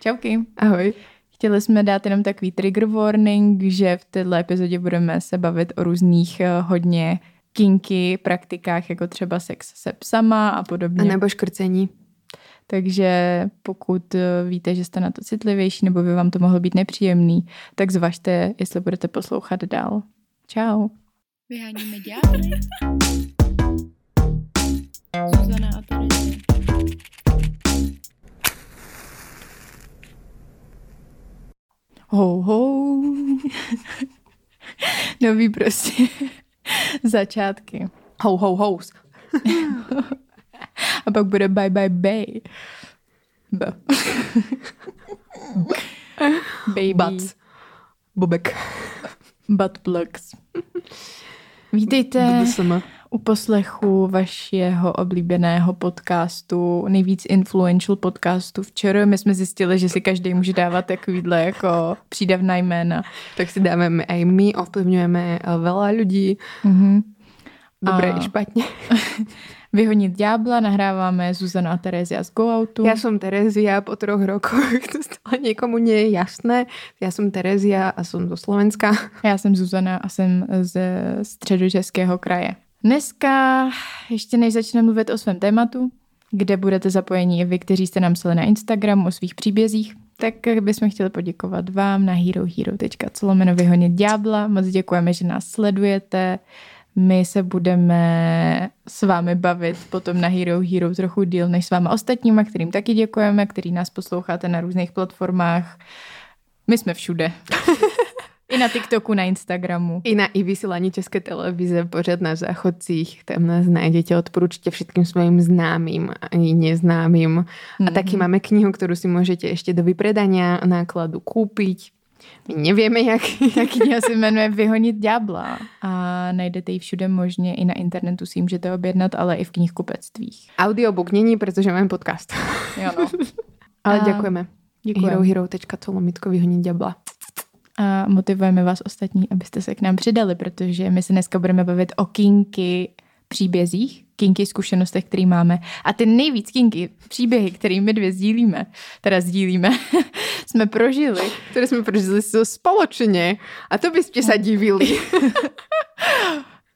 Čauky. Ahoj. Chtěli jsme dát jenom takový trigger warning, že v této epizodě budeme se bavit o různých eh, hodně kinky praktikách, jako třeba sex se psama a podobně. A nebo škrcení. Takže pokud eh, víte, že jste na to citlivější nebo by vám to mohlo být nepříjemný, tak zvažte, jestli budete poslouchat dál. Čau. Vyháníme ďábly. Zuzana a Ho, ho. Nový prostě začátky. Ho, ho, hous. A pak bude bye bye bay. B. Baby. Bac. Bobek. Butt plugs. Vítejte BDSM. U poslechu vašeho oblíbeného podcastu, nejvíc influential podcastu včera. My jsme zjistili, že si každý může dávat takovýhle jako přídavná jména. Tak si dáme aj my, ovplyvňujeme eh, veľa ľudí. Mhm. Dobre A- i špatne. Vyhonit ďábla nahráváme Zuzana a Terezia z Go Outu. Ja som Terezia po troch rokoch, to stále niekomu nie je jasné. Ja som Terezia a som zo Slovenska. Já jsem Zuzana a jsem z středočeského kraje. Dneska, ještě než začneme mluvit o svém tématu, kde budete zapojení i vy, kteří jste nám psali na Instagram o svých příbězích, tak bychom chtěli poděkovat vám na herohero.co lomeno vyhonit ďábla. Moc děkujeme, že nás sledujete. My se budeme s vámi bavit potom na Hero Hero trochu díl než s váma ostatníma, kterým taky děkujeme, který nás posloucháte na různých platformách. My jsme všude. I na TikToku, na Instagramu. I na i vysielaní Českej televíze pořad na záchodcích. Tam nás nájdete. Odporúčite všetkým svojim známym i neznámym. A Mhm. taky máme knihu, ktorú si môžete ešte do vypredania nákladu kúpiť. My nevieme, jak. Ta kniha se jmenuje Vyhonit ďábla a najdete ji všude možně. I na internetu si ji můžete objednat, ale i v knihkupectvích. Audiobook není, pretože máme podcast. Jo no. Ale A- ďakujeme. Děkujeme. herohero.co lomitko vyhoniť ďabla. A motivujeme vás ostatní, abyste se k nám přidali, protože my se dneska budeme bavit o kinky příbězích, kinky zkušenostech, který máme. A ty nejvíc kinky příběhy, který my dvě sdílíme, teda sdílíme, jsme prožili. Ktoré sme prežili so spoločne. A to by ste sa divili.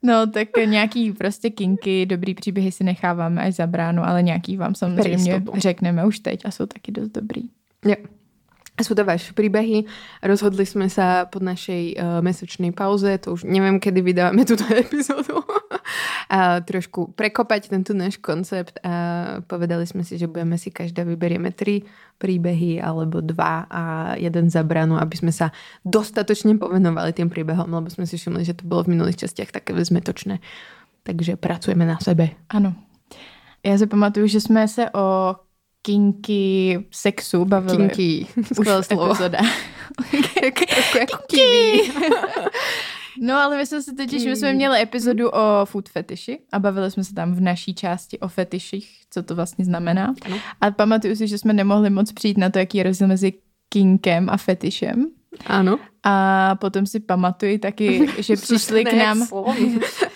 No, tak nějaký prostě kinky, dobrý příběhy si necháváme až za bránu, ale nějaký vám samozřejmě řekneme už teď a jsou taky dost dobrý. Jo. A sú to vaše príbehy. Rozhodli sme sa po našej uh, mesačnej pauze, to už neviem, kedy vydávame túto epizódu, a trošku prekopať tento náš koncept a povedali sme si, že budeme si každá vyberieme tri príbehy alebo dva a jeden za branu, aby sme sa dostatočne povenovali tým príbehom, lebo sme si všimli, že to bolo v minulých častiach také zmetočné. Takže pracujeme na sebe. Ano. Já si pamatuju, že jsme se o kinky sexu bavili. Kinky. V slovo. epizodách. Trošku jako kiwi. No ale my jsme se totiž, my jsme měli epizodu o food fetiši a bavili jsme se tam v naší části o fetiších, co to vlastně znamená. Ano. A pamatuju si, že jsme nemohli moc přijít na to, jaký je rozdíl mezi kinkem a fetišem. Áno. A potom si pamatuji taky, že přišli k nám.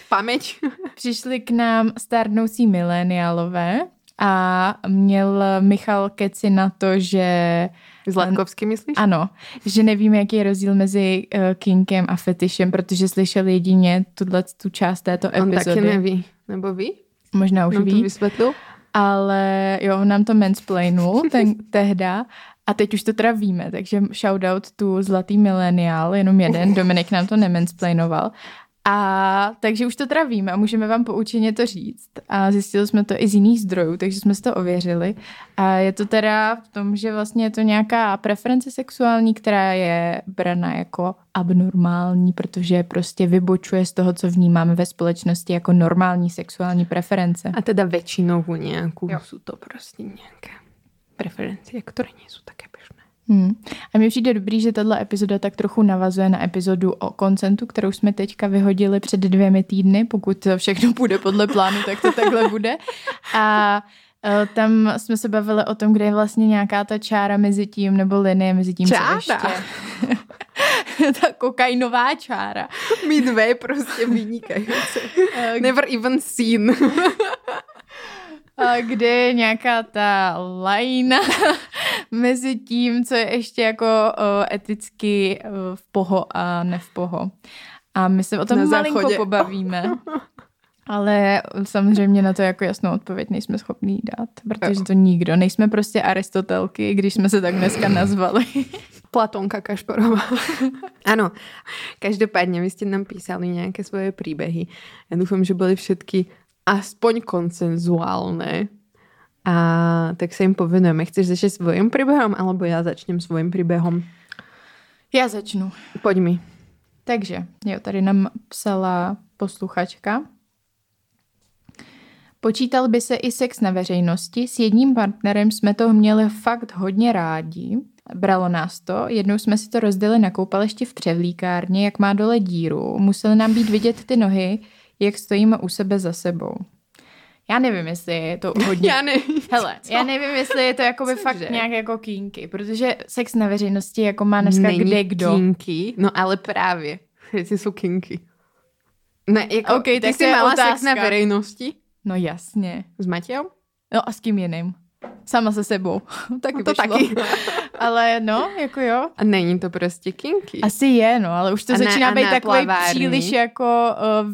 Pamäť. přišli k nám stárnoucí mileniálové a měl Michal keci na to, že Zlatkovský myslíš? ano, že nevíme, jaký je rozdíl mezi uh, kinkem a fetišem, protože slyšel jedině tuhle tu část této On taky epizody. neví. Nebo ví? Možná už Nám to ví, vysvětlil? ale jo, on nám to mansplainul ten, tehda a teď už to teda víme, takže shoutout tu zlatý mileniál, jenom jeden, Dominik nám to nemansplainoval. A takže už to teda víme a můžeme vám poučeně to říct. A zjistili jsme to i z jiných zdrojů, takže jsme si to ověřili. A je to teda v tom, že vlastně je to nějaká preference sexuální, která je braná jako abnormální, protože prostě vybočuje z toho, co vnímáme ve společnosti jako normální sexuální preference. A teda väčšinovú nejakú. Jo. Sú to prostě nejaké preferencie, ktoré nie sú také. Hmm. A mně přijde dobrý, že tato epizoda tak trochu navazuje na epizodu o koncentu, kterou jsme teďka vyhodili před dvěmi týdny. Pokud všechno půjde podle plánu, tak to takhle bude. A e, tam jsme se bavili o tom, kde je vlastně nějaká ta čára mezi tím, nebo linie mezi tím, Čára? co ještě. ta kokainová čára. My dve prostě vynikajúce. E, Never even seen. A kde je nějaká ta lajna mezi tím, co je ještě jako eticky v poho a ne v poho. A my se o tom Na malinko záchodě. pobavíme. Ale samozřejmě na to jako jasnou odpověď nejsme schopní dát, protože to nikdo. Nejsme prostě Aristotelky, když jsme se tak dneska nazvali. Platónka Kašporová. Áno, každopádne vy ste nám písali nejaké svoje príbehy. Ja dúfam, že boli všetky aspoň konsenzuálne. A tak sa im povenujeme. Chceš začať svojim príbehom, alebo ja začnem svojim príbehom? Já začnu. Poď mi. Takže, jo, tady nám psala posluchačka. Počítal by se i sex na veřejnosti. S jedním partnerem jsme toho měli fakt hodně rádi. Bralo nás to, jednou jsme si to rozdali na koupališti v převlíkárně, jak má dole díru. Museli nám být vidět ty nohy, jak stojíme u sebe za sebou. Já nevím, jestli je to hodně... Ja ne. Hele, Co? já nevím, jestli je to jakoby Cože? fakt nějak jako kínky, protože sex na veřejnosti jako má dneska Není kde kdo. kinky, no ale právě. Všetci sú kinky. Ne, jako, OK, ty tak si to je mala sex na otázka. verejnosti No jasně. s Matejom? No a s kým jiným? Sama se sebou. taky To by šlo. taky. Ale no, jako jo. A není to prostě kinky. Asi je, no, ale už to A na- začíná a být na takový příliš jako uh,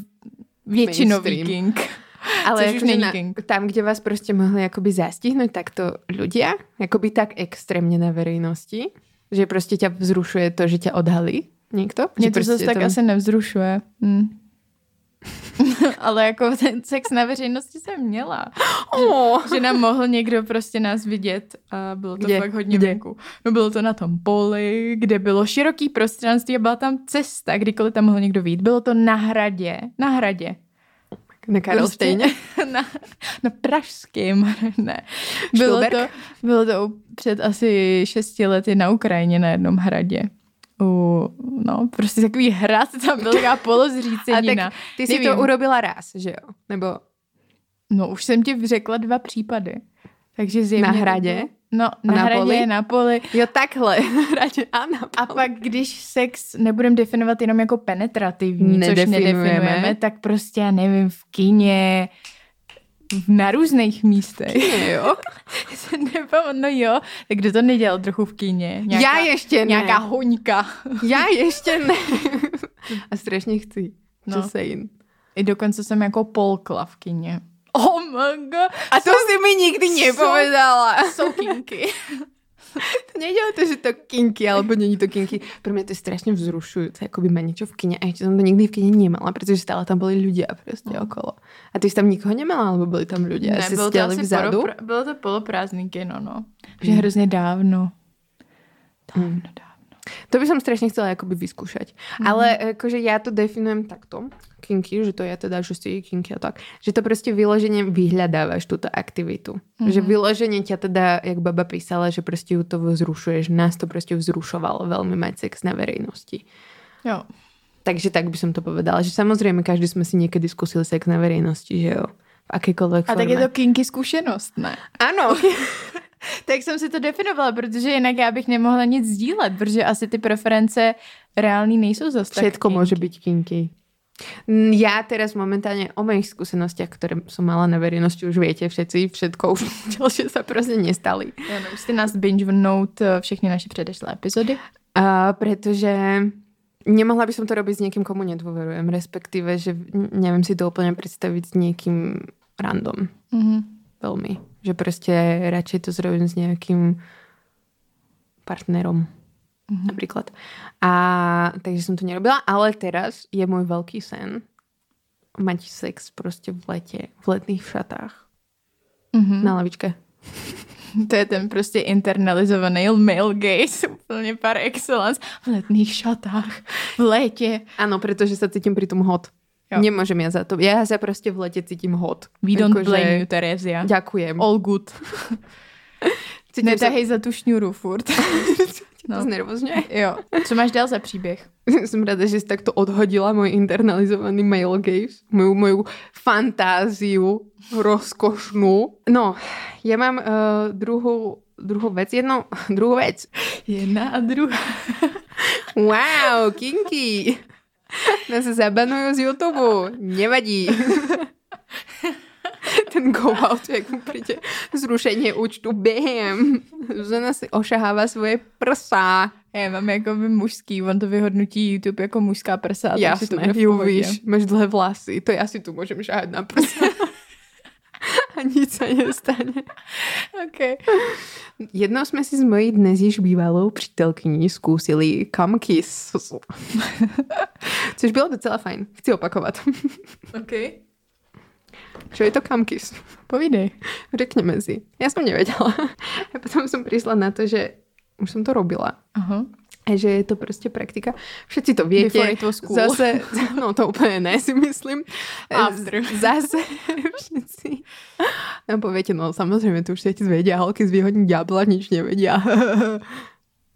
většinový Mainstream. king. Ale Což není na, king. tam, kde vás prostě mohli akoby zastihnúť takto ľudia, akoby tak extrémne na verejnosti, že prostě ťa vzrušuje to, že ťa odhalí někdo? Mě to zase tak to- asi nevzrušuje. Hm. ale jako ten sex na veřejnosti jsem měla. Oh. Že nám mohl někdo prostě nás vidět a bylo to Kde? fakt hodně Kde? venku. No bylo to na tom poli, kde bylo široký prostranství a byla tam cesta, kdykoliv tam mohl někdo vít. Bylo to na hradě. Na hradě. Na Karlštejně? Prostě na, na pražském, ne. Bylo to, bylo to před asi šesti lety na Ukrajině na jednom hradě. U, no, prostě takový hrad, tam byl taková A polozřícenina. tak ty si Nevím. to urobila raz, že jo? Nebo No, už jsem ti řekla dva případy. Takže zjevně... Na hradě? No, na, na hradě, poli? na poli. jo takhle. Radě a na A pak, když sex nebudeme definovat jenom jako penetrativní, což Nedefinujeme. nedefinujeme, tak prostě, já nevím, v kině, na různých místech. Jo? se nepamatuju, no jo, tak kdo to nedělal trochu v kině? Já ještě ne. Nějaká hoňka. Já ještě ne. A strašně chci. No. Just saying. I dokonce jsem jako polkla v kině. Oh my god. A to si mi nikdy nepovedala. Jsou to, že to kinky, alebo není to kinky. Pro mě to je strašně vzrušujúce, jako by niečo v kine. A ještě jsem to nikdy v kine nemala, protože stále tam byli ľudia prostě No. okolo. A ty jsi tam nikoho nemala, alebo byli tam ľudia? Ne, bylo to, asi vzadu? polopra- bylo to poloprázdný kino, no. Že Mm. hrozně dávno. Dávno, Mm. dávno. To by som strašne chcela akoby vyskúšať. Mhm. Ale akože ja to definujem takto, kinky, že to je teda, že si kinky a tak, že to prostě vyloženie vyhľadávaš túto aktivitu. Mhm. Že vyloženie ťa teda, jak baba písala, že prostě ju to vzrušuje, že nás to prostě vzrušovalo veľmi mať sex na verejnosti. Jo. Takže tak by som to povedala, že samozrejme každý sme si niekedy skúsili sex na verejnosti, že jo. V akékoľvek A tak forme. je to kinky zkušenost, ne? Áno. Tak jsem si to definovala, protože jinak já bych nemohla nic sdílet, protože asi ty preference reální nejsou zase Všetko môže byť kinky. Ja teraz momentálne o mojich skúsenostiach, ktoré som mala na verejnosti, už viete všetci, všetko už ďalšie sa proste nestali. Jo, no, musíte nás binge-note eh, všechny naše předešlé epizody. A pretože nemohla by som to robiť s niekým, komu nedôverujem, respektíve, že neviem si to úplne predstaviť s niekým random. Mhm. Veľmi. Že proste radšej to zrobím s nejakým partnerom. Mhm. Napríklad. A takže som to nerobila, ale teraz je môj veľký sen mať sex proste v lete, v letných šatách. Mhm. Na lavičke. To je ten prostě internalizovaný male gaze, úplně par excellence. V letných šatách, v létě. Áno, pretože sa cítim pri tom hot. Jo. Nemôžem ja za to. Ja sa proste v lete cítim hot. We don't Akože- blame you, Terezia. Ďakujem. All good. Cítim sa... Netahej za tu šňůru furt. No. Znervozňuje. Jo. Co máš dál za příběh? Som rada, že si takto odhodila môj internalizovaný male gaze, moju, moju fantáziu rozkošnú. No, ja mám uh, druhú, druhú vec, jedno, druhú vec. Jedna a druhá. Wow, kinky. Nás sa zabanujú z YouTube. Nevadí. Go out, jak mu príde zrušenie účtu, během. Zuzana si ošahává svoje prsa. Já mám jako by mužský, on to vyhodnotí YouTube jako mužská prsa. to Jasné, bude ju pohodě. víš, máš dlhé vlasy, to já si tu můžem šáhat na prsa. A nic sa nestane. Okay. Jednou jsme si s mojí dnes již bývalou přítelkyní zkusili cum kiss. Což bylo docela fajn. Chci opakovat. okay. Čo je to cum kiss? Povídej. Řekněme si. Já jsem nevěděla. A potom jsem přišla na to, že už jsem to robila. Aha. A že je to prostě praktika. Všetci to viete. Before it was cool. Zase, no to úplně ne, si myslím. After. Zase všetci. No poviete, no samozrejme, tu už všetci zvedia, holky z výhodní ďábla nič nevedia.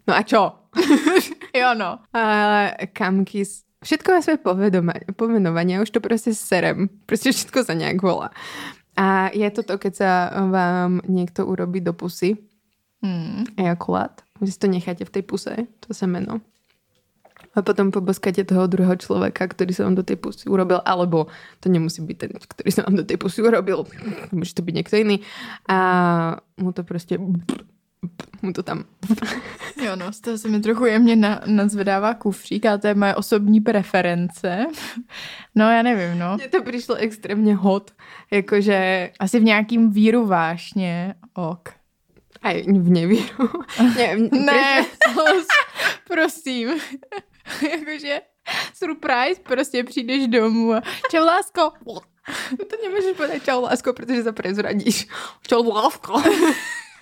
No a čo? Jo no. A kamkis. Všetko má svoje povedoma- pomenovanie, už to prostě serem. Prostě všetko sa nejak volá. A je to to, keď sa vám niekto urobí do pusy, Hmm. ejakulát, že si to necháte v tej puse, to semeno. A potom poboskáte toho druhého človeka, ktorý sa vám do tej pusy urobil, alebo to nemusí byť ten, ktorý sa vám do tej pusy urobil, môže to byť niekto iný. A mu to prostě mu to tam Jo no, z toho se mi trochu jemně na, nadzvedává kufřík, ale to je moje osobní preference. No já nevím, no. Mně to přišlo extrémně hot, jakože Asi v nějakým víru vášně, ok. aj v nevíru. ne, Ne, prosím. Jakože surprise, prostě přijdeš domů a čau lásko. to nemůžeš povedať čau lásko, protože sa prezradíš. Čau lásko.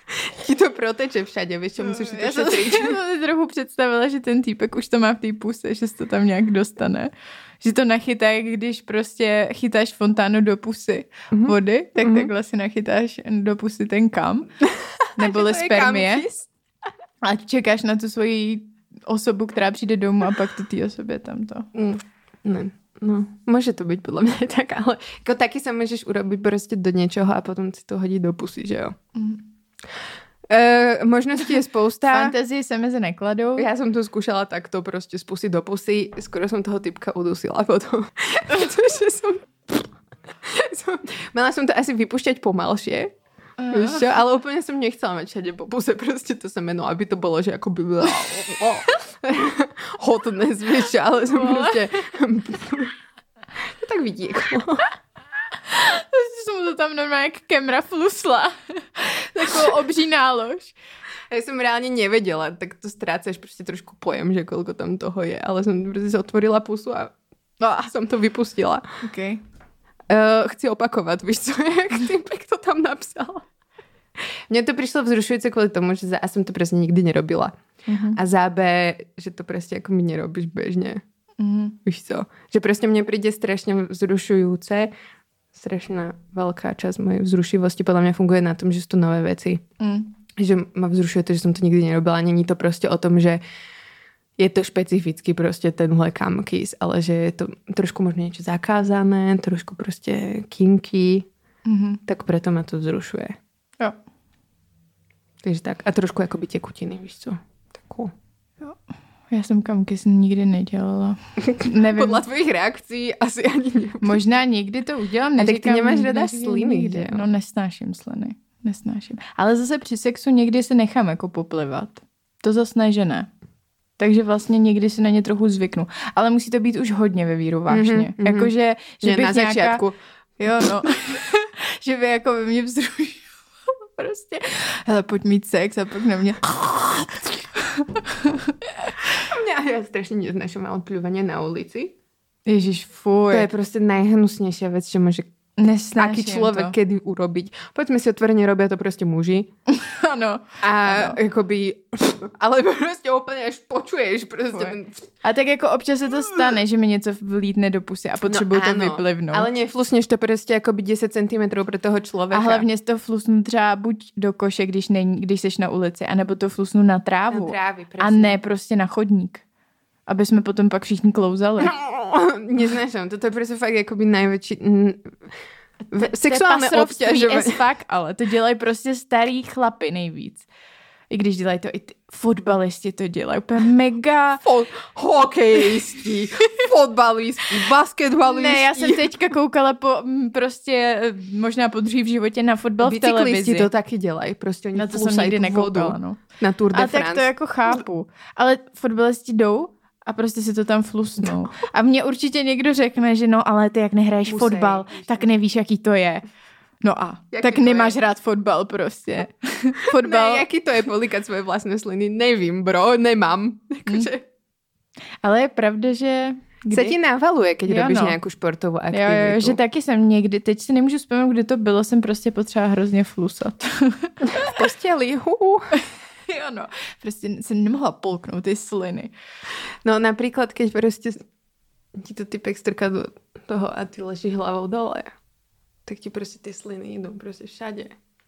Ti to proteče všade, vieš čo, musíš to Já jsem si to si trochu představila, že ten týpek už to má v té puse, že se to tam nějak dostane. Že to nachytá, když prostě chytáš fontánu do pusy Mhm. vody, tak Mhm. takhle si nachytáš do pusy ten kam. Neboli je spermie. A čekáš na tu svoji osobu, která přijde domů a pak to té osobě tam to. Mm, ne. No, môže to podľa mňa aj tak, ale ako taky sa môžeš urobiť proste do niečoho a potom si to hodí do pusy, že jo? Mm. E, možností je spousta. Fantazii se mezi nekladou. Já jsem to zkoušela takto prostě z pusy do pusy. Skoro jsem toho typka udusila potom. Protože jsem... Mala som to asi vypušťať pomalšie. Víš čo? Ale úplně jsem nechcela mať všade po puse prostě to semeno, aby to bylo, že jako by bylo hotness, víš čo? Ale jsem prostě... to tak vidí. Jako. Jsem to tam normálně jak kemra flusla. Takovou obří nálož. Já jsem reálně nevěděla, tak to ztráceš prostě trošku pojem, že kolko tam toho je, ale jsem prostě si otvorila pusu a a jsem to vypustila. Okay. Uh, chci opakovat, víš co, jak týpek to tam napsal. Mně to přišlo vzrušující kvůli tomu, že za A jsem to prostě nikdy nerobila. Mhm. A za B, že to prostě jako mi nerobíš běžně. Mhm. Víš co? Že prostě mně přijde strašně vzrušujúce. Strašná velká část mojej vzrušivosti podle mě funguje na tom, že jsou to nové věci. Mm. Že ma vzrušuje to, že jsem to nikdy nerobila. Není to prostě o tom, že je to špecificky prostě tenhle cum kiss, ale že je to trošku možná něco zakázané, trošku prostě kinky, Mhm. tak preto ma to vzrušuje. Jo. Takže tak. A trošku jakoby tekutiny, víš co? Takú. Já jsem kamkys nikdy nedělala. Nevím. Podle tvojich reakcí asi ani ne. Možná někdy to udělám. A tak ty nemáš neříkám sliny, nikdy. jo? No nesnáším sliny. Nesnáším. Ale zase při sexu někdy se nechám jako poplivat. To zase ne, že ne. Takže vlastně někdy si na ně trochu zvyknu. Ale musí to být už hodně ve víru vážně. Mhm, Mm-hmm, mhm. Jakože, že Že bych na nějaká... začátku. Jo, no. že by jako ve mě vzrušilo prostě. Hele, pojď mít sex a pak na mě... Mňa ja strašne neznášam odpľúvanie na ulici. Ježiš, To fuj. je prostě najhnusnejšia vec, čo môže Nesnáším aký človek to. kedy urobiť. Poďme si otvorene, robia to prostě muži. Ano. A Ano. jakoby, ale prostě úplně až počuješ prostě Fuj. ten... A tak jako občas se to stane, že mi něco vlítne do pusy a potřebuju to áno, vyplivnout. Ale neflusneš to prostě jakoby 10 cm pro toho člověka. A hlavně to flusnu třeba buď do koše, když, není, když seš na ulici, anebo to flusnu na trávu. na trávy, a presne. ne prostě na chodník. Aby jsme potom pak všichni klouzali. Neznášam, toto je prostě fakt jakoby největší... v- To obťažovanie. as fuck, ale to dělají prostě starý chlapy nejvíc. I když dělají to i ty fotbalisti to dělají úplně mega. Fo- hokejisti, fotbalisti, basketbalisti. Ne, já jsem teďka koukala po prostě eh, možná po druhý v životě na fotbal v televizi. to taky dělají, prostě oni na to jsem nikdy nekoukala, no. na Tour de A France. tak to jako chápu. Ale fotbalisti jdou a prostě si to tam flusnou. A mně určitě někdo řekne, že no, ale ty jak nehraješ Musej, fotbal, víš tak nevíš, jaký to je. No a, Jaký tak nemáš je? rád fotbal prostě. fotbal, Ne, jaký to je polikať svoje vlastné sliny, nevím, bro, nemám. Jakože, ale je pravda, že... se ti navaluje, keď Jo, robíš no. nějakou športovou Jo, aktivitu. jo, jo, že taky jsem někdy, teď si nemůžu vzpomenout, kde to bylo, jsem prostě potřeba hrozně flusat. v posteli. jo, no, prostě jsem nemohla polknout ty sliny. No napríklad, keď proste ti to typek strká do toho a ty ležíš hlavou dole, tak ti prostě ty sliny jdou prostě všade.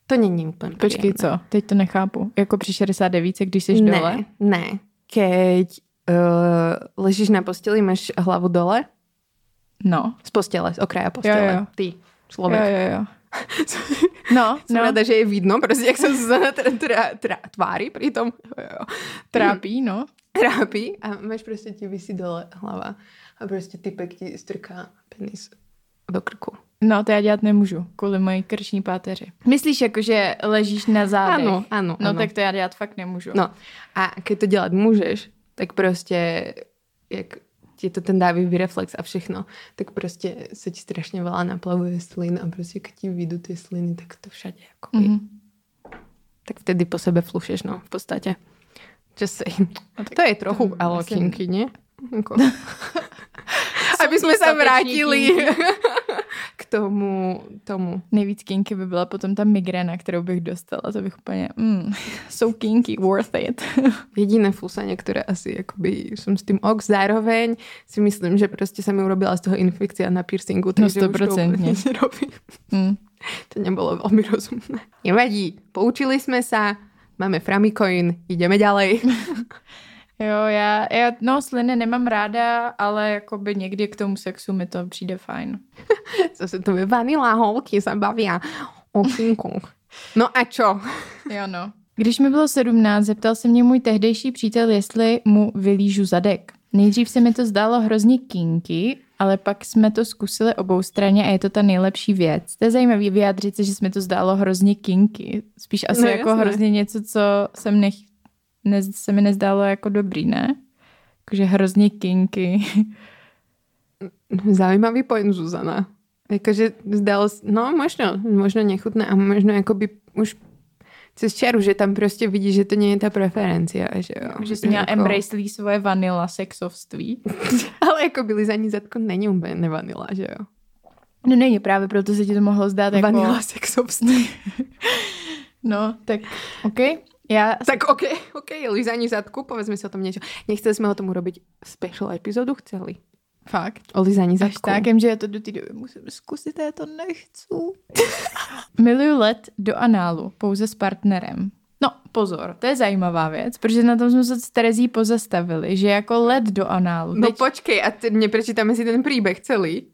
To není úplně Počkej, co? Teď to nechápu. Jako při 69, když jsi ne, dole? Ne, keď uh, ležíš na posteli, máš hlavu dole, No. z postele, z okraja postele. Jo, jo. Ty, člověk. Jo, jo, jo. No, Som no, rada, že je vidno, prostě jak sa Zuzana tra, tra, tra, tvári pri tom. Jo, jo. trápí, no. Trápí a máš prostě ti vysí dole hlava a prostě typek ti strká penis do krku. No, to já dělat nemůžu, kvůli mojí krční páteři. Myslíš jako, že ležíš na zádech? Áno, áno, No, áno. tak to já dělat fakt nemůžu. No a keď to dělat můžeš, tak prostě jak ti to ten dávivý reflex a všechno, tak prostě se ti strašně veľa naplavuje slin a prostě keď ti vyjdú ty sliny, tak to všade jako mm-hmm. Mhm. tak vtedy po sebe flušeš, no, v podstatě. Just saying. No, to je trochu to alo asi- kinky, ne? Jako. Aby jsme se vrátili kinky. k tomu, tomu. Nejvíc kinky by byla potom ta migréna, kterou bych dostala. To bych úplně, mm, so kinky, worth it. Jediné flusanie, ktoré asi akoby som s tým ok. Zároveň si myslím, že prostě sa mi urobila z toho infekcia na piercingu, takže už to 100%. úplne nerobím. mm. To nebolo veľmi rozumné. Nevadí, poučili sme sa, máme Framicoin, ideme ďalej. Jo, já, já, no, sliny nemám ráda, ale jakoby někdy k tomu sexu mi to přijde fajn. Zase to je vanila, holky sa bavia o kinkoch. No a čo? Jo, no. Když mi bylo 17, zeptal se mě můj tehdejší přítel, jestli mu vylížu zadek. Nejdřív se mi to zdálo hrozně kinky, ale pak jsme to zkusili obou straně a je to ta nejlepší věc. To je zajímavé vyjádřit se, že jsme to zdálo hrozně kinky. Spíš asi No, jako jasné. hrozně něco, co jsem nech, ne, se mi nezdálo jako dobrý, ne? Jakože hrozně kinky. Zaujímavý point, Zuzana. Jakože zdalo, s- no možno, možno nechutné a možno jakoby už cez čiaru, že tam prostě vidíš, že to je ta preferencia. Že, jo. Že jsi měla Jako- embracelí svoje vanila sexovství. Ale jako by lizaní zadko není úplně nevanila, že jo. No není právě, proto se ti to mohlo zdát jako... Vanila sexovství. No, tak OK. Já tak OK, OK, lizaní zadku, povedzme si o tom niečo. Nechceli sme o tom urobiť special epizódu, chceli. fakt. O lizaní Až zadku. tak, že já to do té doby musím zkusit, já to nechci. Miluju let do análu, pouze s partnerem. No, pozor, to je zajímavá věc, protože na tom jsme se s Terezí pozastavili, že jako let do análu. No Teď... počkej, a teď neprečítame si ten príbeh celý.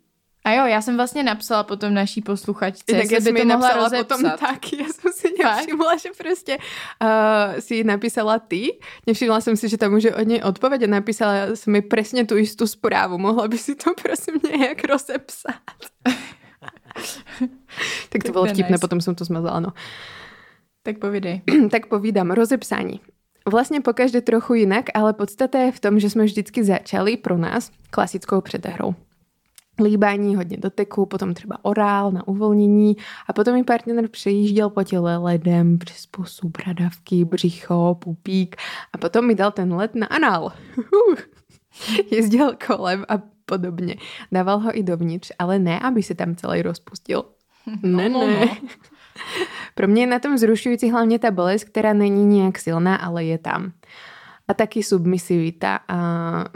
A jo, já jsem vlastně napsala potom naší posluchačce, Tak jestli by to mohla rozepsat. potom taky, ja som si nevšimla, že proste uh, si napísala ty. Nevšimla som si, že tam je od nej odpoveď a napísala som jej presne tú istú správu. Mohla by si to prosím nejak rozepsať. tak to je vtipné, nice. potom som to zmazala, no. Tak povídej. tak povídam, rozepsání. Vlastne po každé trochu jinak, ale podstata je v tom, že jsme vždycky začali pro nás klasickou předehrou. Líbání, hodně doteku, potom třeba orál na uvolnění a potom mi partner přejížděl po těle ledem přes pusu, bradavky, břicho, pupík a potom mi dal ten led na anál. Jezdil kolem a podobně. Dával ho i dovnitř, ale ne, aby se tam celý rozpustil. Ne, no, ne. no. Pro mě je na tom zrušující hlavně ta bolest, která není nějak silná, ale je tam. A taky submisivita a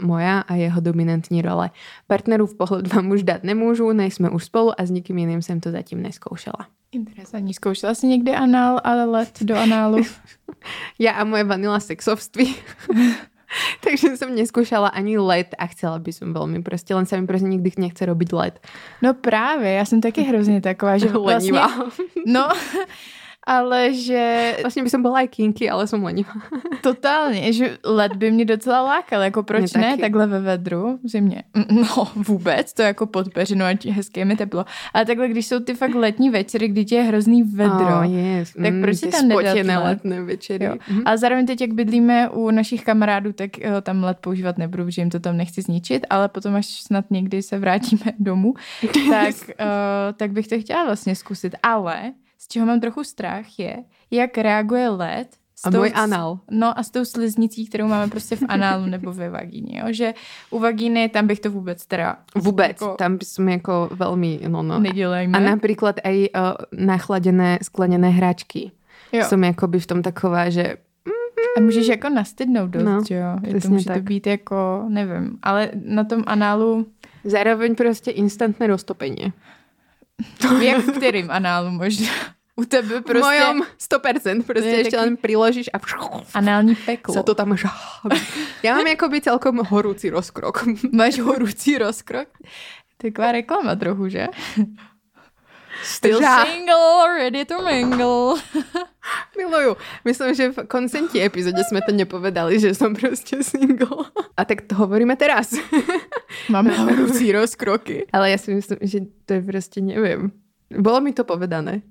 moja a jeho dominantní role. Partnerův pohled vám už dát nemůžu, nejsme už spolu a s nikým jiným jsem to zatím neskoušela. Interesantní. Zkoušela jsi někdy anál, ale let do análu? Já a moje vanila sexovství. Takže jsem neskúšala ani let a chcela by som veľmi proste, len sa mi proste nikdy nechce robiť let. No právě, já jsem taky hrozně taková, že vlastně... No, ale že Vlastně by som bola aj kinky, ale som lenivá. totálně, že led by mě docela lákal, jako proč Mě ne, taky. takhle ve vedru v zimě. Mm, No vůbec, to jako pod peřinou, ať hezké mi teplo. Ale takhle, když jsou ty fakt letní večery, kdy ti je hrozný vedro, Oh, yes. Mm, Tak proč si tam nedat led? letné večery. Jo. Mhm. A zároveň teď, jak bydlíme u našich kamarádů, tak jo, tam let používat nebudu, protože jim to tam nechci zničit, ale potom, až snad někdy se vrátíme domů, tak, uh, tak bych to chtěla vlastně zkusit. Ale z čeho mám trochu strach je, jak reaguje led s A tou- můj anál. No a s tou sliznicí, kterou máme prostě v análu nebo ve vagíně, jo? že u vagíny tam bych to vůbec teda Vůbec, Jako- tam by som jako veľmi, no no. nedělejme. A napríklad aj uh, nachladené sklenené hračky. jo. Som jakoby v tom taková, že A můžeš jako nastydnout dost, No, jo? Je to může to tak. být jako, nevím, ale na tom análu zároveň prostě instantné roztopenie. Jak v kterým análu možná? U tebe Prostě... mojom 100%, prostě Je ještě taky- len priložíš a anální peklo. sa to tam žábi. Já mám jakoby celkom horúci rozkrok. Máš horúcí rozkrok? Taková reklama trochu, že? Still Žá- single, ready to mingle. Miluju. Myslím, že v koncenti epizóde sme to nepovedali, že som prostě single. A tak to hovoríme teraz. Máme horúcí rozkroky. Ale ja si myslím, že to je prostě neviem. Bolo mi to povedané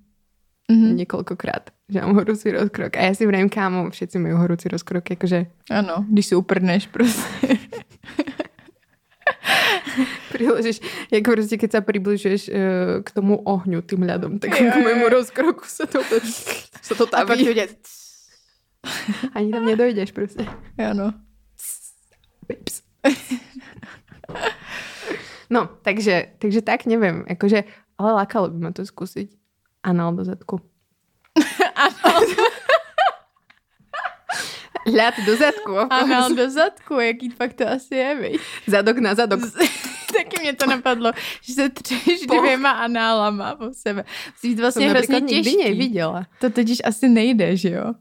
Mhm. niekoľkokrát, že mám horúci rozkrok. A ja si vrajím, kámo, všetci majú horúci rozkrok, akože Ano, když si uprdneš prostě. priložíš, jako prostě keď sa približuješ uh, k tomu ohňu tým ľadom, tak k jo. rozkroku sa to, sa to A pak taví. to dět. Ani tam nedojdeš prostě. Ano. Pips. No, takže, takže tak neviem, akože, ale lákalo by ma to skúsiť. Anal do zadku. Ľad do zadku. Anál do zadku, jaký fakt to asi je, viď? Zadok na zadok. Taky mě to napadlo, že se třeš Po- dvěma análama po sebe. Musí být vlastně hrozně napríklad nikdy těžký. nevidela. To totiž asi nejde, že jo?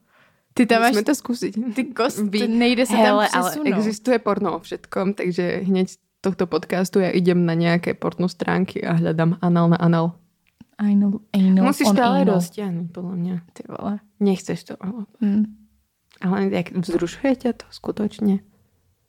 Ty tam máš Musíme to skúsiť. ty kost, Vy- nejde se Hele, tam ale přesunout. existuje porno o všetkom, takže hneď z tohto podcastu ja idem na nejaké porno stránky a hľadám anal na anal. Anal, anal Musíš to ale roztiahnuť, podľa mňa. Ty vole. Nechceš to. ale- Hm. Ale jak vzrušuje ťa to skutočne?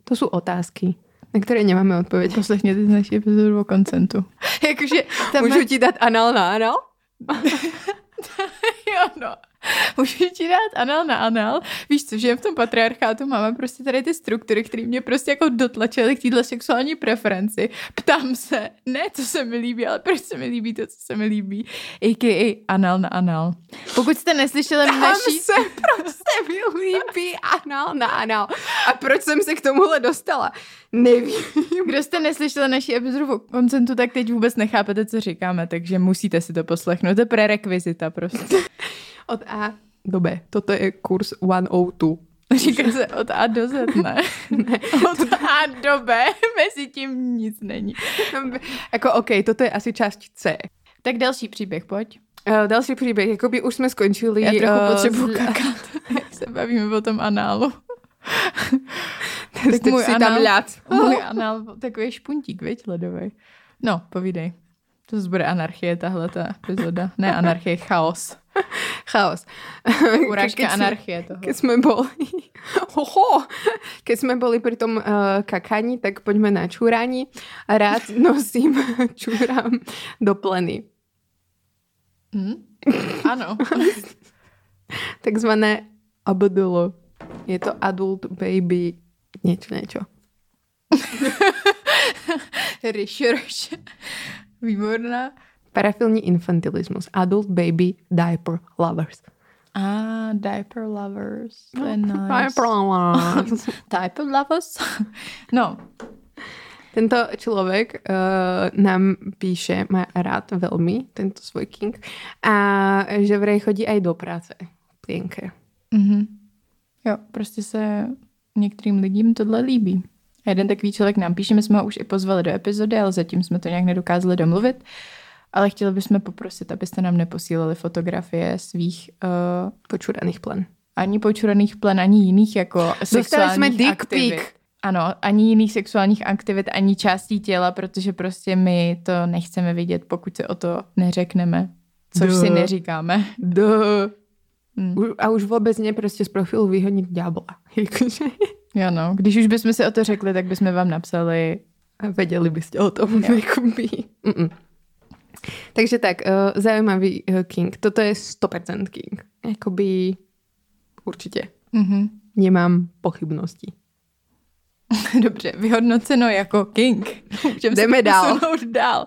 To sú otázky, na ktoré nemáme odpoveď. Poslechněte naši epizodu o koncentu. Jakože tam Můžu ti dát anal na anal? jo, no. Můžu ti dát anal na anal. Víš co, že v tom patriarchátu máme prostě tady ty struktury, které mě prostě jako dotlačily k téhle sexuální preferenci. Ptám se, ne co se mi líbí, ale proč se mi líbí to, co se mi líbí. A.k.a. anal na anal. Pokud jste neslyšeli Tam naší... se prostě mi líbí anal na anal. A proč jsem se k tomuhle dostala? Nevím. Kdo jste neslyšeli naší epizodu o koncentu, tak teď vůbec nechápete, co říkáme, takže musíte si to poslechnout. To je prerekvizita prostě. Od A do B. Toto je kurz 102. Říká se od A do Z, ne? Od A do B, mezi tím nic není. Jako OK, toto je asi část C. Tak další příběh, pojď. Uh, další příběh, jakoby už jsme skončili. Já trochu eh, potřebuji s- kakat, se bavíme o tom análu. tak můj si tam anál- ľad. Můj anál, takový špuntík, viď, ledový. No, povídej. To zase bude anarchie, tahle ta epizoda. Ne anarchie, chaos. Chaos. Urážka Keď anarchie toho. Keď sme boli, Oho, keď sme boli pri tom uh, kakani, tak poďme na čúrani. A rád nosím čúram do pleny. Hm? Ano. Takzvané ABDL. Je to Adult Baby niečo. Ryš, ryš. Výborná. Parafilní infantilismus. Adult Baby Diaper Lovers. A diaper lovers. To je nice. Diaper Lovers. Diaper lovers? No, Tento človek uh, nám píše, má rád veľmi tento svoj king a že vraj chodí aj do práce. Pienke. Mhm. Jo, prostě se některým lidím tohle líbí. A jeden takový člověk nám píše, my jsme ho už i pozvali do epizody, ale zatím jsme to nějak nedokázali domluvit. Ale chtěli bychom poprosit, abyste nám neposílali fotografie svých uh, Počúraných plen. ani počuraných plen, ani jiných jako sexuálních jsme dick aktivit. pic. Ano, ani jiných sexuálních aktivit, ani částí těla, protože prostě my to nechceme vidět, pokud se o to neřekneme. Což Duh. si neříkáme. Duh. Hmm. A už vůbec ne prostě z profilu vyhodit ďábla. Jakože- Jo no, když už bychom si o to řekli, tak bychom vám napsali. A vedeli byste o tom, jakoby. Mm-mm. Takže tak, uh, zaujímavý uh, King. Toto je 100% King. Jakoby určitě. Mhm. Nemám pochybnosti. Dobře, vyhodnoceno jako king. Můžeme Jdeme dál. dál.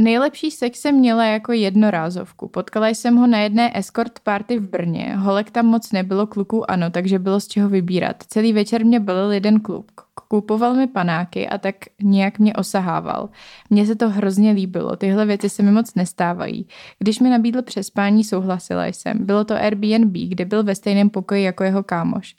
Nejlepší sex jsem měla jako jednorázovku. Potkala jsem ho na jedné escort party v Brně. Holek tam moc nebylo, kluků ano, takže bylo z čeho vybírat. Celý večer mě byl jeden kluk. Kupoval mi panáky a tak nějak mě osahával. Mně se to hrozně líbilo, tyhle věci se mi moc nestávají. Když mi nabídl přespání, souhlasila jsem. Bylo to Airbnb, kde byl ve stejném pokoji jako jeho kámoš.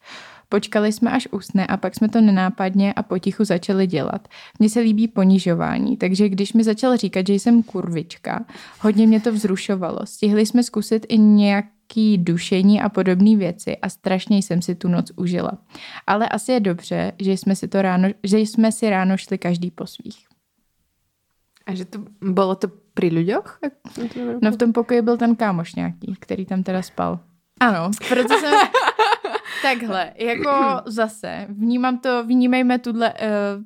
Počkali jsme až usne a pak jsme to nenápadně a potichu začali dělat. Mně se líbí ponižování, takže když mi začal říkat, že jsem kurvička, hodně mě to vzrušovalo. Stihli jsme zkusit i nějaký dušení a podobné věci a strašně jsem si tu noc užila. Ale asi je dobře, že jsme si, to ráno, že jsme si ráno šli každý po svých. A že to bylo to jsem to No v tom pokoji byl ten kámoš nějaký, který tam teda spal. Ano, proto jsem... Takhle, jako zase, vnímám to, vnímejme tuhle, uh,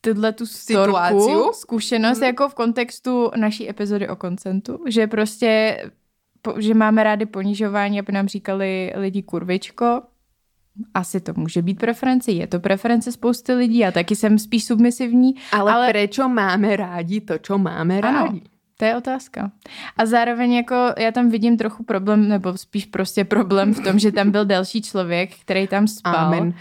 tuhle tu Situáciu. zkušenost jako v kontextu naší epizody o koncentu, že prostě, po, že máme rádi ponižování, aby nám říkali lidi kurvičko, asi to může být preference, je to preference spousty lidí, já taky jsem spíš submisivní, Ale, Ale- prečo máme rádi to, čo máme Ano. To je otázka. A zároveň jako já tam vidím trochu problém, nebo spíš prostě problém v tom, že tam byl další člověk, který tam spal Amen.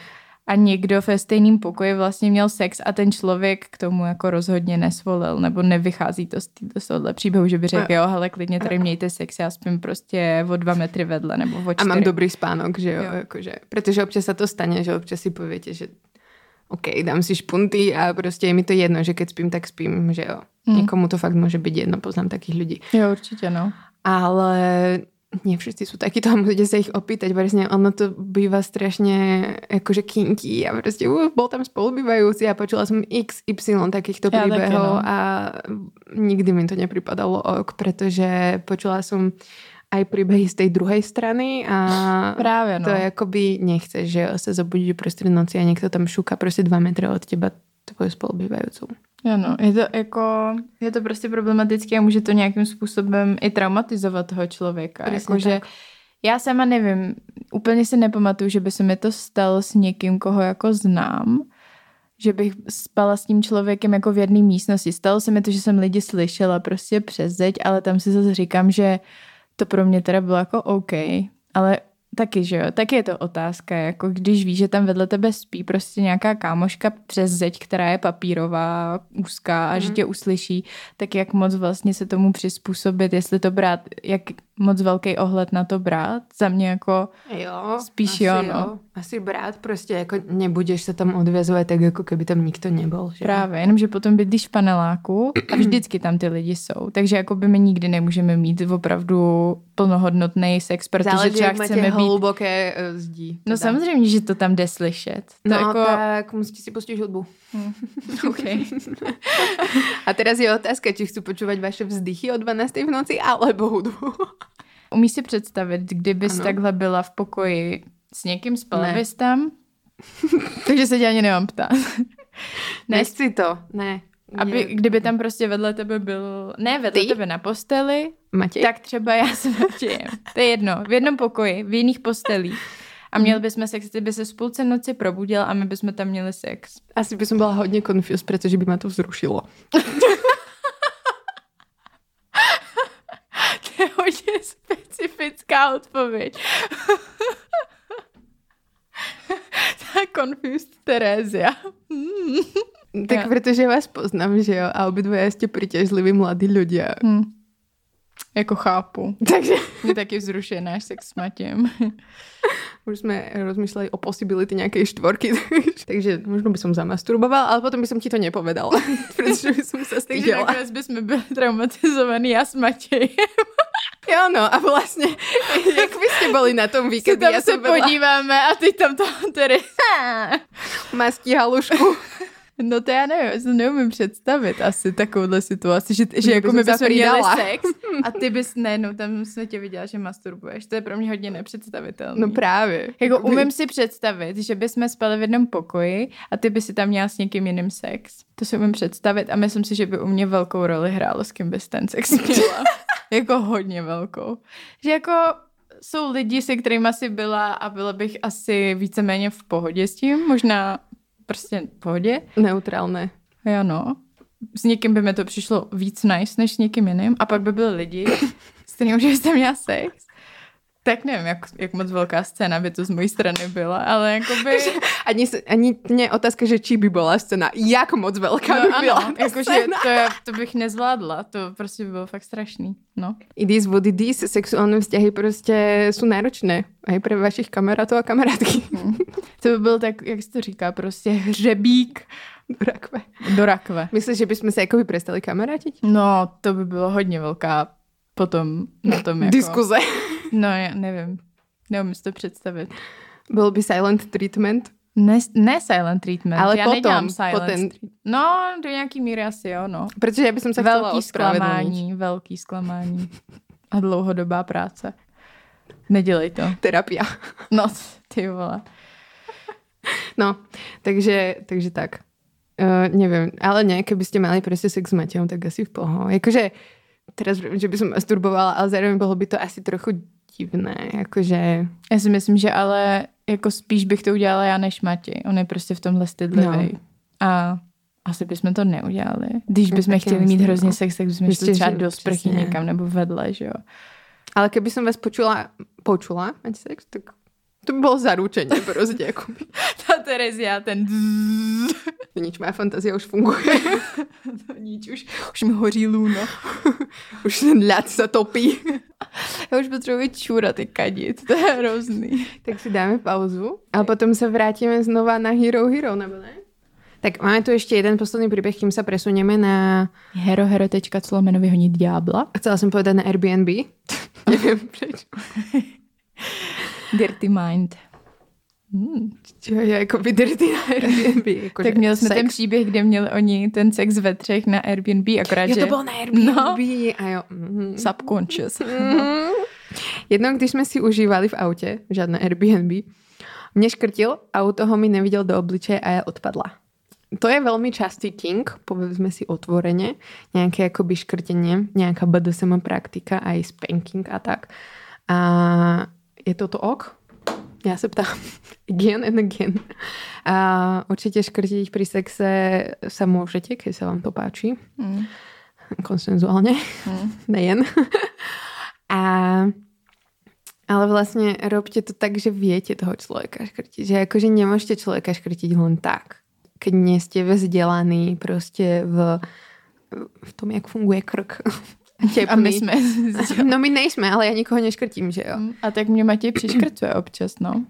a někdo ve stejném pokoji vlastně měl sex a ten člověk k tomu jako rozhodně nesvolil, nebo nevychází to z, tý, z tohohle příběhu, že by řekl, jo, hele, klidně tady mějte sex, já spím prostě o dva metry vedle, nebo o A čtyři. mám dobrý spánok, že jo, Jo. Jakože, protože občas sa to stane, že občas si poviete, že OK, dám si špunty a prostě je mi to jedno, že keď spím, tak spím, že jo. Hmm. Někomu to fakt může být jedno, poznám takých ľudí. Jo, určitě, no. Ale nie všetci sú takíto a musíte sa ich opýtať. Presne ono to býva strašne akože kinky a proste uh, bol tam spolubývajúci a počula som XY takýchto Ja taky, príbehov no. a nikdy mi to nepripadalo ok, pretože počula som aj príbehy z tej druhej strany a Právě, no. to jakoby nechceš, že sa zobudíš uprostred noci a niekto tam šúka prostě dva metry od teba tvoju spolubývajúcu. Ano, je to jako, je to prostě problematické a může to nějakým způsobem i traumatizovat toho člověka. Jakože já sama nevím, úplně si nepamatuju, že by se mi to stalo s někým, koho jako znám, že bych spala s tím člověkem jako v jedné místnosti. Stalo se mi to, že jsem lidi slyšela prostě přes zeď, ale tam si zase říkám, že to pro mě teda bylo jako OK, ale taky, že jo, taky je to otázka, jako když víš, že tam vedle tebe spí prostě nějaká kámoška přes zeď, která je papírová, úzká a že Mhm. tě uslyší, tak jak moc vlastně se tomu přizpůsobit, jestli to brát, jak moc velký ohled na to brát, za mě jako Jo, Spíš asi jo, no. Asi brát prostě, jako nebudeš se tam odvězovat tak, jako keby tam nikto nebol. Že? Právě, jenomže potom bydlíš v paneláku a vždycky tam ty lidi jsou. Takže jako by my nikdy nemůžeme mít opravdu plnohodnotný sex, protože Záleží, třeba jak máte chceme být... hluboké eh, zdi. No samozřejmě, že to tam jde slyšet. To No jako... tak musíte si pustit hudbu. Okay. A teraz je otázka, či chcú počúvať vaše vzdychy o 12. v noci, alebo hudbu. Umíš si představit, kdybys Ano. takhle byla v pokoji s někým, spala Ne. bys tam? Takže se tě ani nemám ptát. Ne, Nechci to, ne. aby, kdyby tam prostě vedle tebe byl, ne vedle Ty? tebe na posteli, Matěj? Tak třeba já s Matějem. To je jedno. V jednom pokoji, v jiných postelích. A měli bychom sex, ty by se v půlce noci probudil a my bychom tam měli sex. Asi by som bola hodne confused, pretože by ma to vzrušilo. To je hodně specifická odpověď. Ta confused Terezia. Hmm. Tak Ja. pretože vás poznám, že jo, a obidvoje ste priťažliví mladí ľudia. Hmm. Jako chápu. Takže Mě taky vzrušuje náš sex s Matějem. už sme rozmýšľali o possibility nejakej štvorky, takže možno by som zamasturboval, ale potom by som ti to nepovedala, pretože by som sa Takže styděla. nakonec bychom byli traumatizovaní já s Matějem. Jo, no a vlastne, jak vy ste boli na tom Se víkendu, tam ja se vedla podíváme a ty tam to tedy... masti halušku. No to já nevím, já si neumím představit asi takovouhle situaci, že, že jako bys my bychom měli sex a ty bys, ne, no tam jsme tě viděla, že masturbuješ, to je pro mě hodně nepředstavitelné. No právě. Jako umím si představit, že bychom spali v jednom pokoji a ty by si tam měla s někým jiným sex. To si umím představit a myslím si, že by u mě velkou roli hrálo, s kým bys ten sex měla. jako hodně velkou. Že jako jsou lidi, se kterými asi byla a byla bych asi víceméně v pohodě s tím, možná prostě v pohodě. Neutrálne. Jo, no. S někým by mi to přišlo víc nice, než s někým jiným. A pak by byli lidi, s kterými už jste měla sex. Tak nevím, jak, jak moc velká scéna by to z mojí strany byla, ale jakoby... Ani, ani nie otázka, že či by bola scéna. Jak moc veľká by No byla ano, jakože to, to bych nezvládla, to prostě by bylo fakt strašný, no. It is what it is. Sexuálne vzťahy prostě sú náročné. Aj pre vašich kamarátov a kamarátky. To by byl tak, jak se to říká, prostě hřebík Do rakve. do rakve. Myslíš, že by sme sa akoby prestali kamarátiť? No, to by bylo hodně velká potom na tom jako... Diskuze. No, já nevím. Neumím si to představit. Bol by silent treatment. Ne, ne silent treatment, Ale já potom, silent potom- treatment. No, do nějaký míry asi jo, no. Pretože ja by som sa chcela Velký zklamání, velký zklamání. A dlouhodobá práce. Nedělej to. Terapia. No, ty vole. No, takže, takže tak. Uh, neviem, ale nie, keby ste mali proste sex s Mateom, tak asi v poho. Jakože, teraz, že by som masturbovala, ale zároveň bolo by to asi trochu divné, akože... Já si myslím, že ale jako spíš bych to udělala já než Mati. On je prostě v tomhle stydlivý. No. A asi bychom to neudělali. Když No, bychom taky chtěli mít hrozně no. sex, tak bychom šli třeba do sprchy přesně. někam nebo vedle, že jo. Ale keby som vás počula, počula mať sex, tak to by bolo zaručenie proste. Akoby. Ta Terezia, ten Nič, moja fantázia už funguje. Nič, už, už mi hoří lůno. už ten ľad sa topí. Já už potřebuji vyčůrat i kadit, to je hrozný. tak si dáme pauzu a potom sa vrátime znova na Hero Hero, nebo ne? Tak máme tu ešte jeden posledný príbeh, kým sa presunieme na... Herohero.co lomeno vyhonit ďábla. Chcela som povedať na Airbnb. Neviem prečo. Dirty Mind. Hmm. Čo je ako vydrtý na Airbnb. Jako Tak měli jsme ten příběh, kde měli oni ten sex ve třech na Airbnb, akorát, Jo, že to bolo na Airbnb. No. A jo. mhm. subconscious. Mhm. Jednou, když jsme si užívali v autě, žádné Airbnb, mě škrtil a u toho mi neviděl do obličeje a já odpadla. To je veľmi častý king, povedzme si otvorene, nejaké akoby škrtenie, nejaká BDSM praktika, aj spanking a tak. A je toto ok? Já se ptám again and again. A určite škrtiť pri sexe sa môžete, keď sa vám to páči. Hmm. Konsenzuálne. Hmm. Nejen. A ale vlastne robte to tak, že viete toho človeka škrtiť. Že akože nemôžete človeka škrtiť len tak. Keď nie ste vzdelaní proste v, v tom, jak funguje krk. A my jsme... No my nejsme, ale ja nikoho neškrtím, že jo. A tak mě Matěj přiškrcuje občas, no.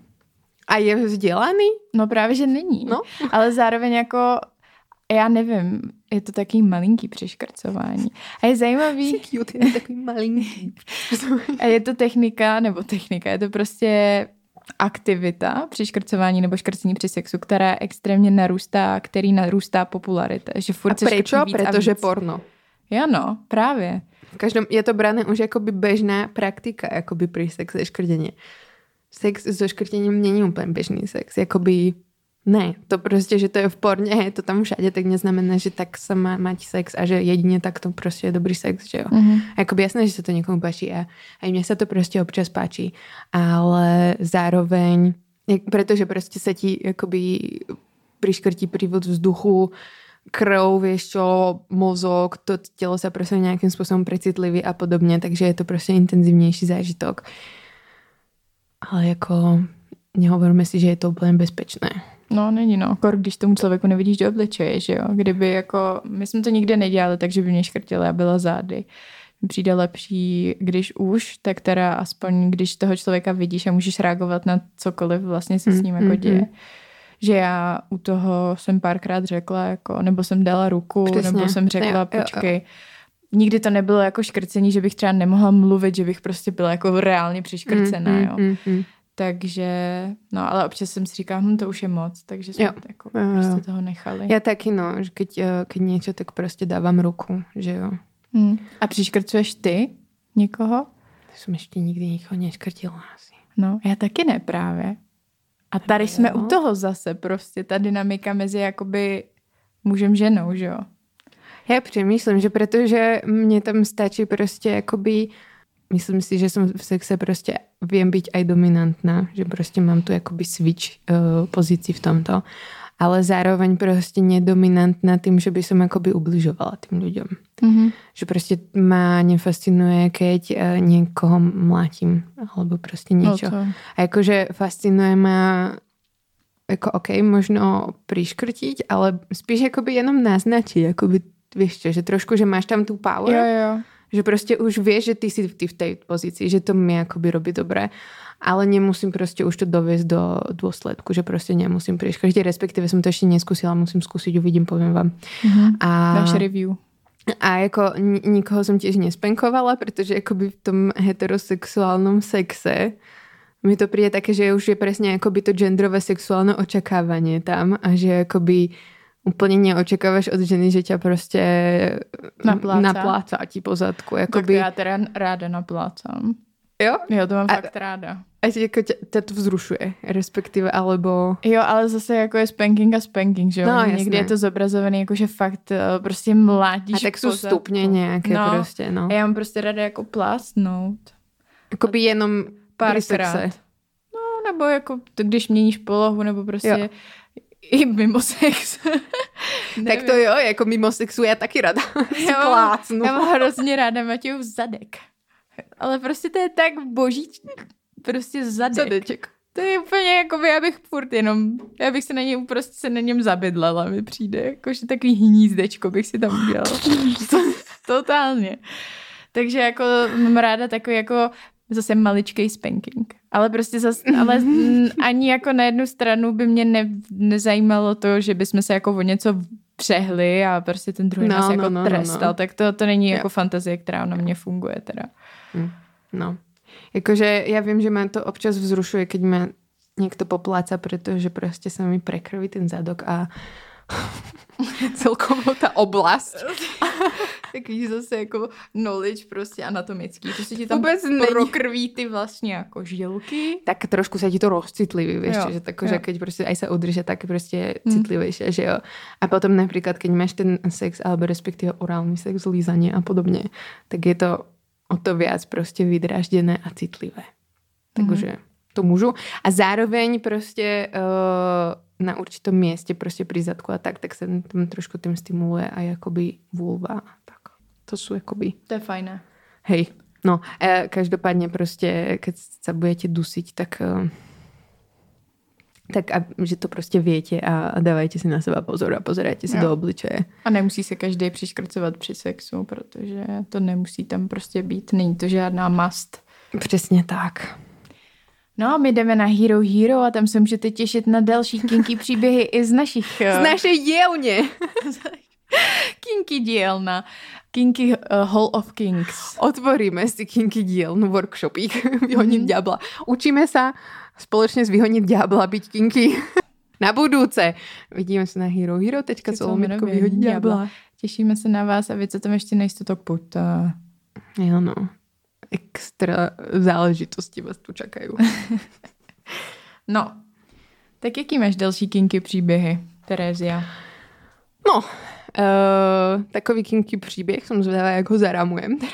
A je vzdelaný? No právě, že není. No. Ale zároveň jako, já nevím, je to takový malinký přiškrcování. A je zajímavý, Cute, je takový malinký. a je to technika, nebo technika, je to prostě aktivita při škrcování nebo škrcení při sexu, která extrémně narůstá, který narůstá popularita. Že A furt se prečo? víc a Pretože víc. porno. Jo no, právě. V každom, je to brané už akoby bežná praktika, akoby pri sexe škrtenie. Sex so škrtením není úplně bežný sex. Jakoby ne, to prostě, že to je v porně, je to tam všade, tak neznamená, že tak sa má mať sex a že jedine tak to prostě je dobrý sex, že jo. Mhm. Jakoby jasné, že sa to někomu páči a aj mne sa to prostě občas páči, ale zároveň, jak, pretože prostě sa ti jakoby priškrtí prívod vzduchu, krv, vieš čo, mozog, to telo sa prostě nejakým spôsobom precitliví a podobne, takže je to prostě intenzívnejší zážitok. Ale jako nehovoríme si, že je to úplně bezpečné. No, není no. Kor, když tomu člověku nevidíš do obličeje, že jo. Kdyby jako, my jsme to nikdy nedělali, takže by mě škrtila a byla zády. Přijde lepší, když už, tak teda aspoň, když toho člověka vidíš a můžeš reagovat na cokoliv vlastně se s ním jako Mm, mm, děje. mm. Že já u toho jsem párkrát řekla, jako, nebo jsem dala ruku, Přesně. nebo jsem řekla, Jo, jo, jo. počkej, nikdy to nebylo jako škrcení, že bych třeba nemohla mluvit, že bych prostě byla jako reálně přiškrcená, jo. mm, mm. Takže, no ale občas jsem si říkala, hm, to už je moc, takže jsme Jo. jako Jo, jo, jo. prostě toho nechali. Ja taky, no, že keď, eh, keď niečo, tak prostě dávám ruku, že jo. Hm. A přiškrcuješ ty někoho? Som ešte nikdy nikoho neškrtila asi. No, já taky ne právě. A tady jsme jo. u toho zase prostě, ta dynamika mezi jakoby mužem ženou, že jo? Ja přemýšlím, že pretože mne tam stačí prostě jakoby myslím si, že som v sexe prostě viem byť aj dominantná, že prostě mám tu jakoby switch uh, pozícií v tomto, ale zároveň prostě nedominantná tým, že by som akoby ubližovala tým ľuďom. Mm-hmm. Že prostě ma nefascinuje, keď uh, niekoho mlátim alebo prostě niečo. No to, A jakože fascinuje ma jako OK, možno priškrtiť, ale spíš jakoby jenom naznačí, jakoby, víš čo, že trošku, že máš tam tu power, jo, jo. že prostě už vieš, že ty si ty v tej pozícii, že to mi jakoby robí dobré, ale nemusím prostě už to doviesť do dôsledku, že prostě nemusím priškrtiť, respektíve som to ešte neskúsila, musím skúsiť, uvidím, poviem vám. Mm-hmm. A... Dáš review. A jako ni- nikoho jsem těž nespenkovala, protože jakoby v tom heterosexuálnom sexe mi to přijde také, že už je přesně jakoby to genderové sexuálne očakávanie tam a že jakoby úplně neočekáváš od ženy, že ťa prostě Naplácá. naplácá ti po zadku. Tak Jakoby, to já teda ráda naplácám. Jo? Jo, to mám A- fakt ráda. A že jako tě, tě to vzrušuje, respektive, alebo... Jo, ale zase jako je spanking a spanking, že jo? No, Někdy je to zobrazovaný jako, že fakt eh, prostě mládíš A tak jsou stupně nějaké No. prostě, no. A já mám prostě ráda jako plástnout. Jakoby jenom. Párkrát. No, nebo jako to, když měníš polohu, nebo prostě Jo. i mimo sex. Tak to jo, jako mimo sexu já taky rada. si Já mám, já mám hrozně ráda Matějův zadek. Ale prostě to je tak boží, prostě zadek. Zadeček. To je úplně jako by, já bych furt jenom, já bych se na něm prostě se na něm zabydlela, mi přijde, jakože takový hnízdečko bych si tam udělala. Totálně. Takže jako mám ráda takový jako zase maličkej spanking. Ale prostě zase, ale ani jako na jednu stranu by mě ne, nezajímalo to, že bychom se jako o něco přehli a prostě ten druhý No, nás no, jako no, no, trestal, no. tak to, to není Jo. jako fantazie, která na mě funguje teda. Hm, No. Jakože já vím, že mě to občas vzrušuje, keď mě někdo popláca, protože prostě se mi prekrví ten zadok a celkovo ta oblast. Takový zase jako knowledge prostě anatomický. To se ti tam Vůbec prokrví ty vlastně jako žilky. Tak trošku se ti to rozcitlivý, vieš, Jo, že tako, jo. že keď prostě aj sa udržia, tak prostě Hm. citlivejšie, že jo. A potom napríklad, keď máš ten sex, alebo respektíve orálny sex, lízanie a podobně, tak je to o to viac prostě vydrážděné a citlivé. Takže to můžu. A zároveň prostě uh, na určitom mieste, prostě pri zadku a tak, tak se tam trošku tým stimuluje a jakoby vulva. a Tak to sú jakoby To je fajné. Hej, no, e, každopádne prostě, keď sa budete dusiť, tak e, tak a, že to prostě viete a, a dávajte si na seba pozor a pozerajte si Jo. do obličeje. A nemusí se každý přiškrcovat při sexu, protože to nemusí tam prostě být. Není to žádná must. Přesně tak. No a my jdeme na Hero Hero a tam se můžete těšit na další kinky příběhy i z našich eh, Z našej dielne. kinky díl na Kinky uh, Hall of Kings. Otvoríme si kinky dielnu workshopík Vyhoniť Mhm. ďábla. Učíme sa spoločne z Vyhoniť ďábla byť kinky na budúce. Vidíme sa na hero hero.co lomitko Vyhoniť ďábla. Těšíme se na vás a vy, co tam ještě nejste, tak pojďte. Jo no. Extra záležitosti vás tu čakajú. No, tak jaký máš další kinky příběhy, Terezia? No, uh, takový kinky příběh, jsem zvědavá, jak ho zaramujem.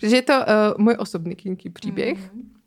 Protože je to uh, můj osobný kinky příběh. Mhm.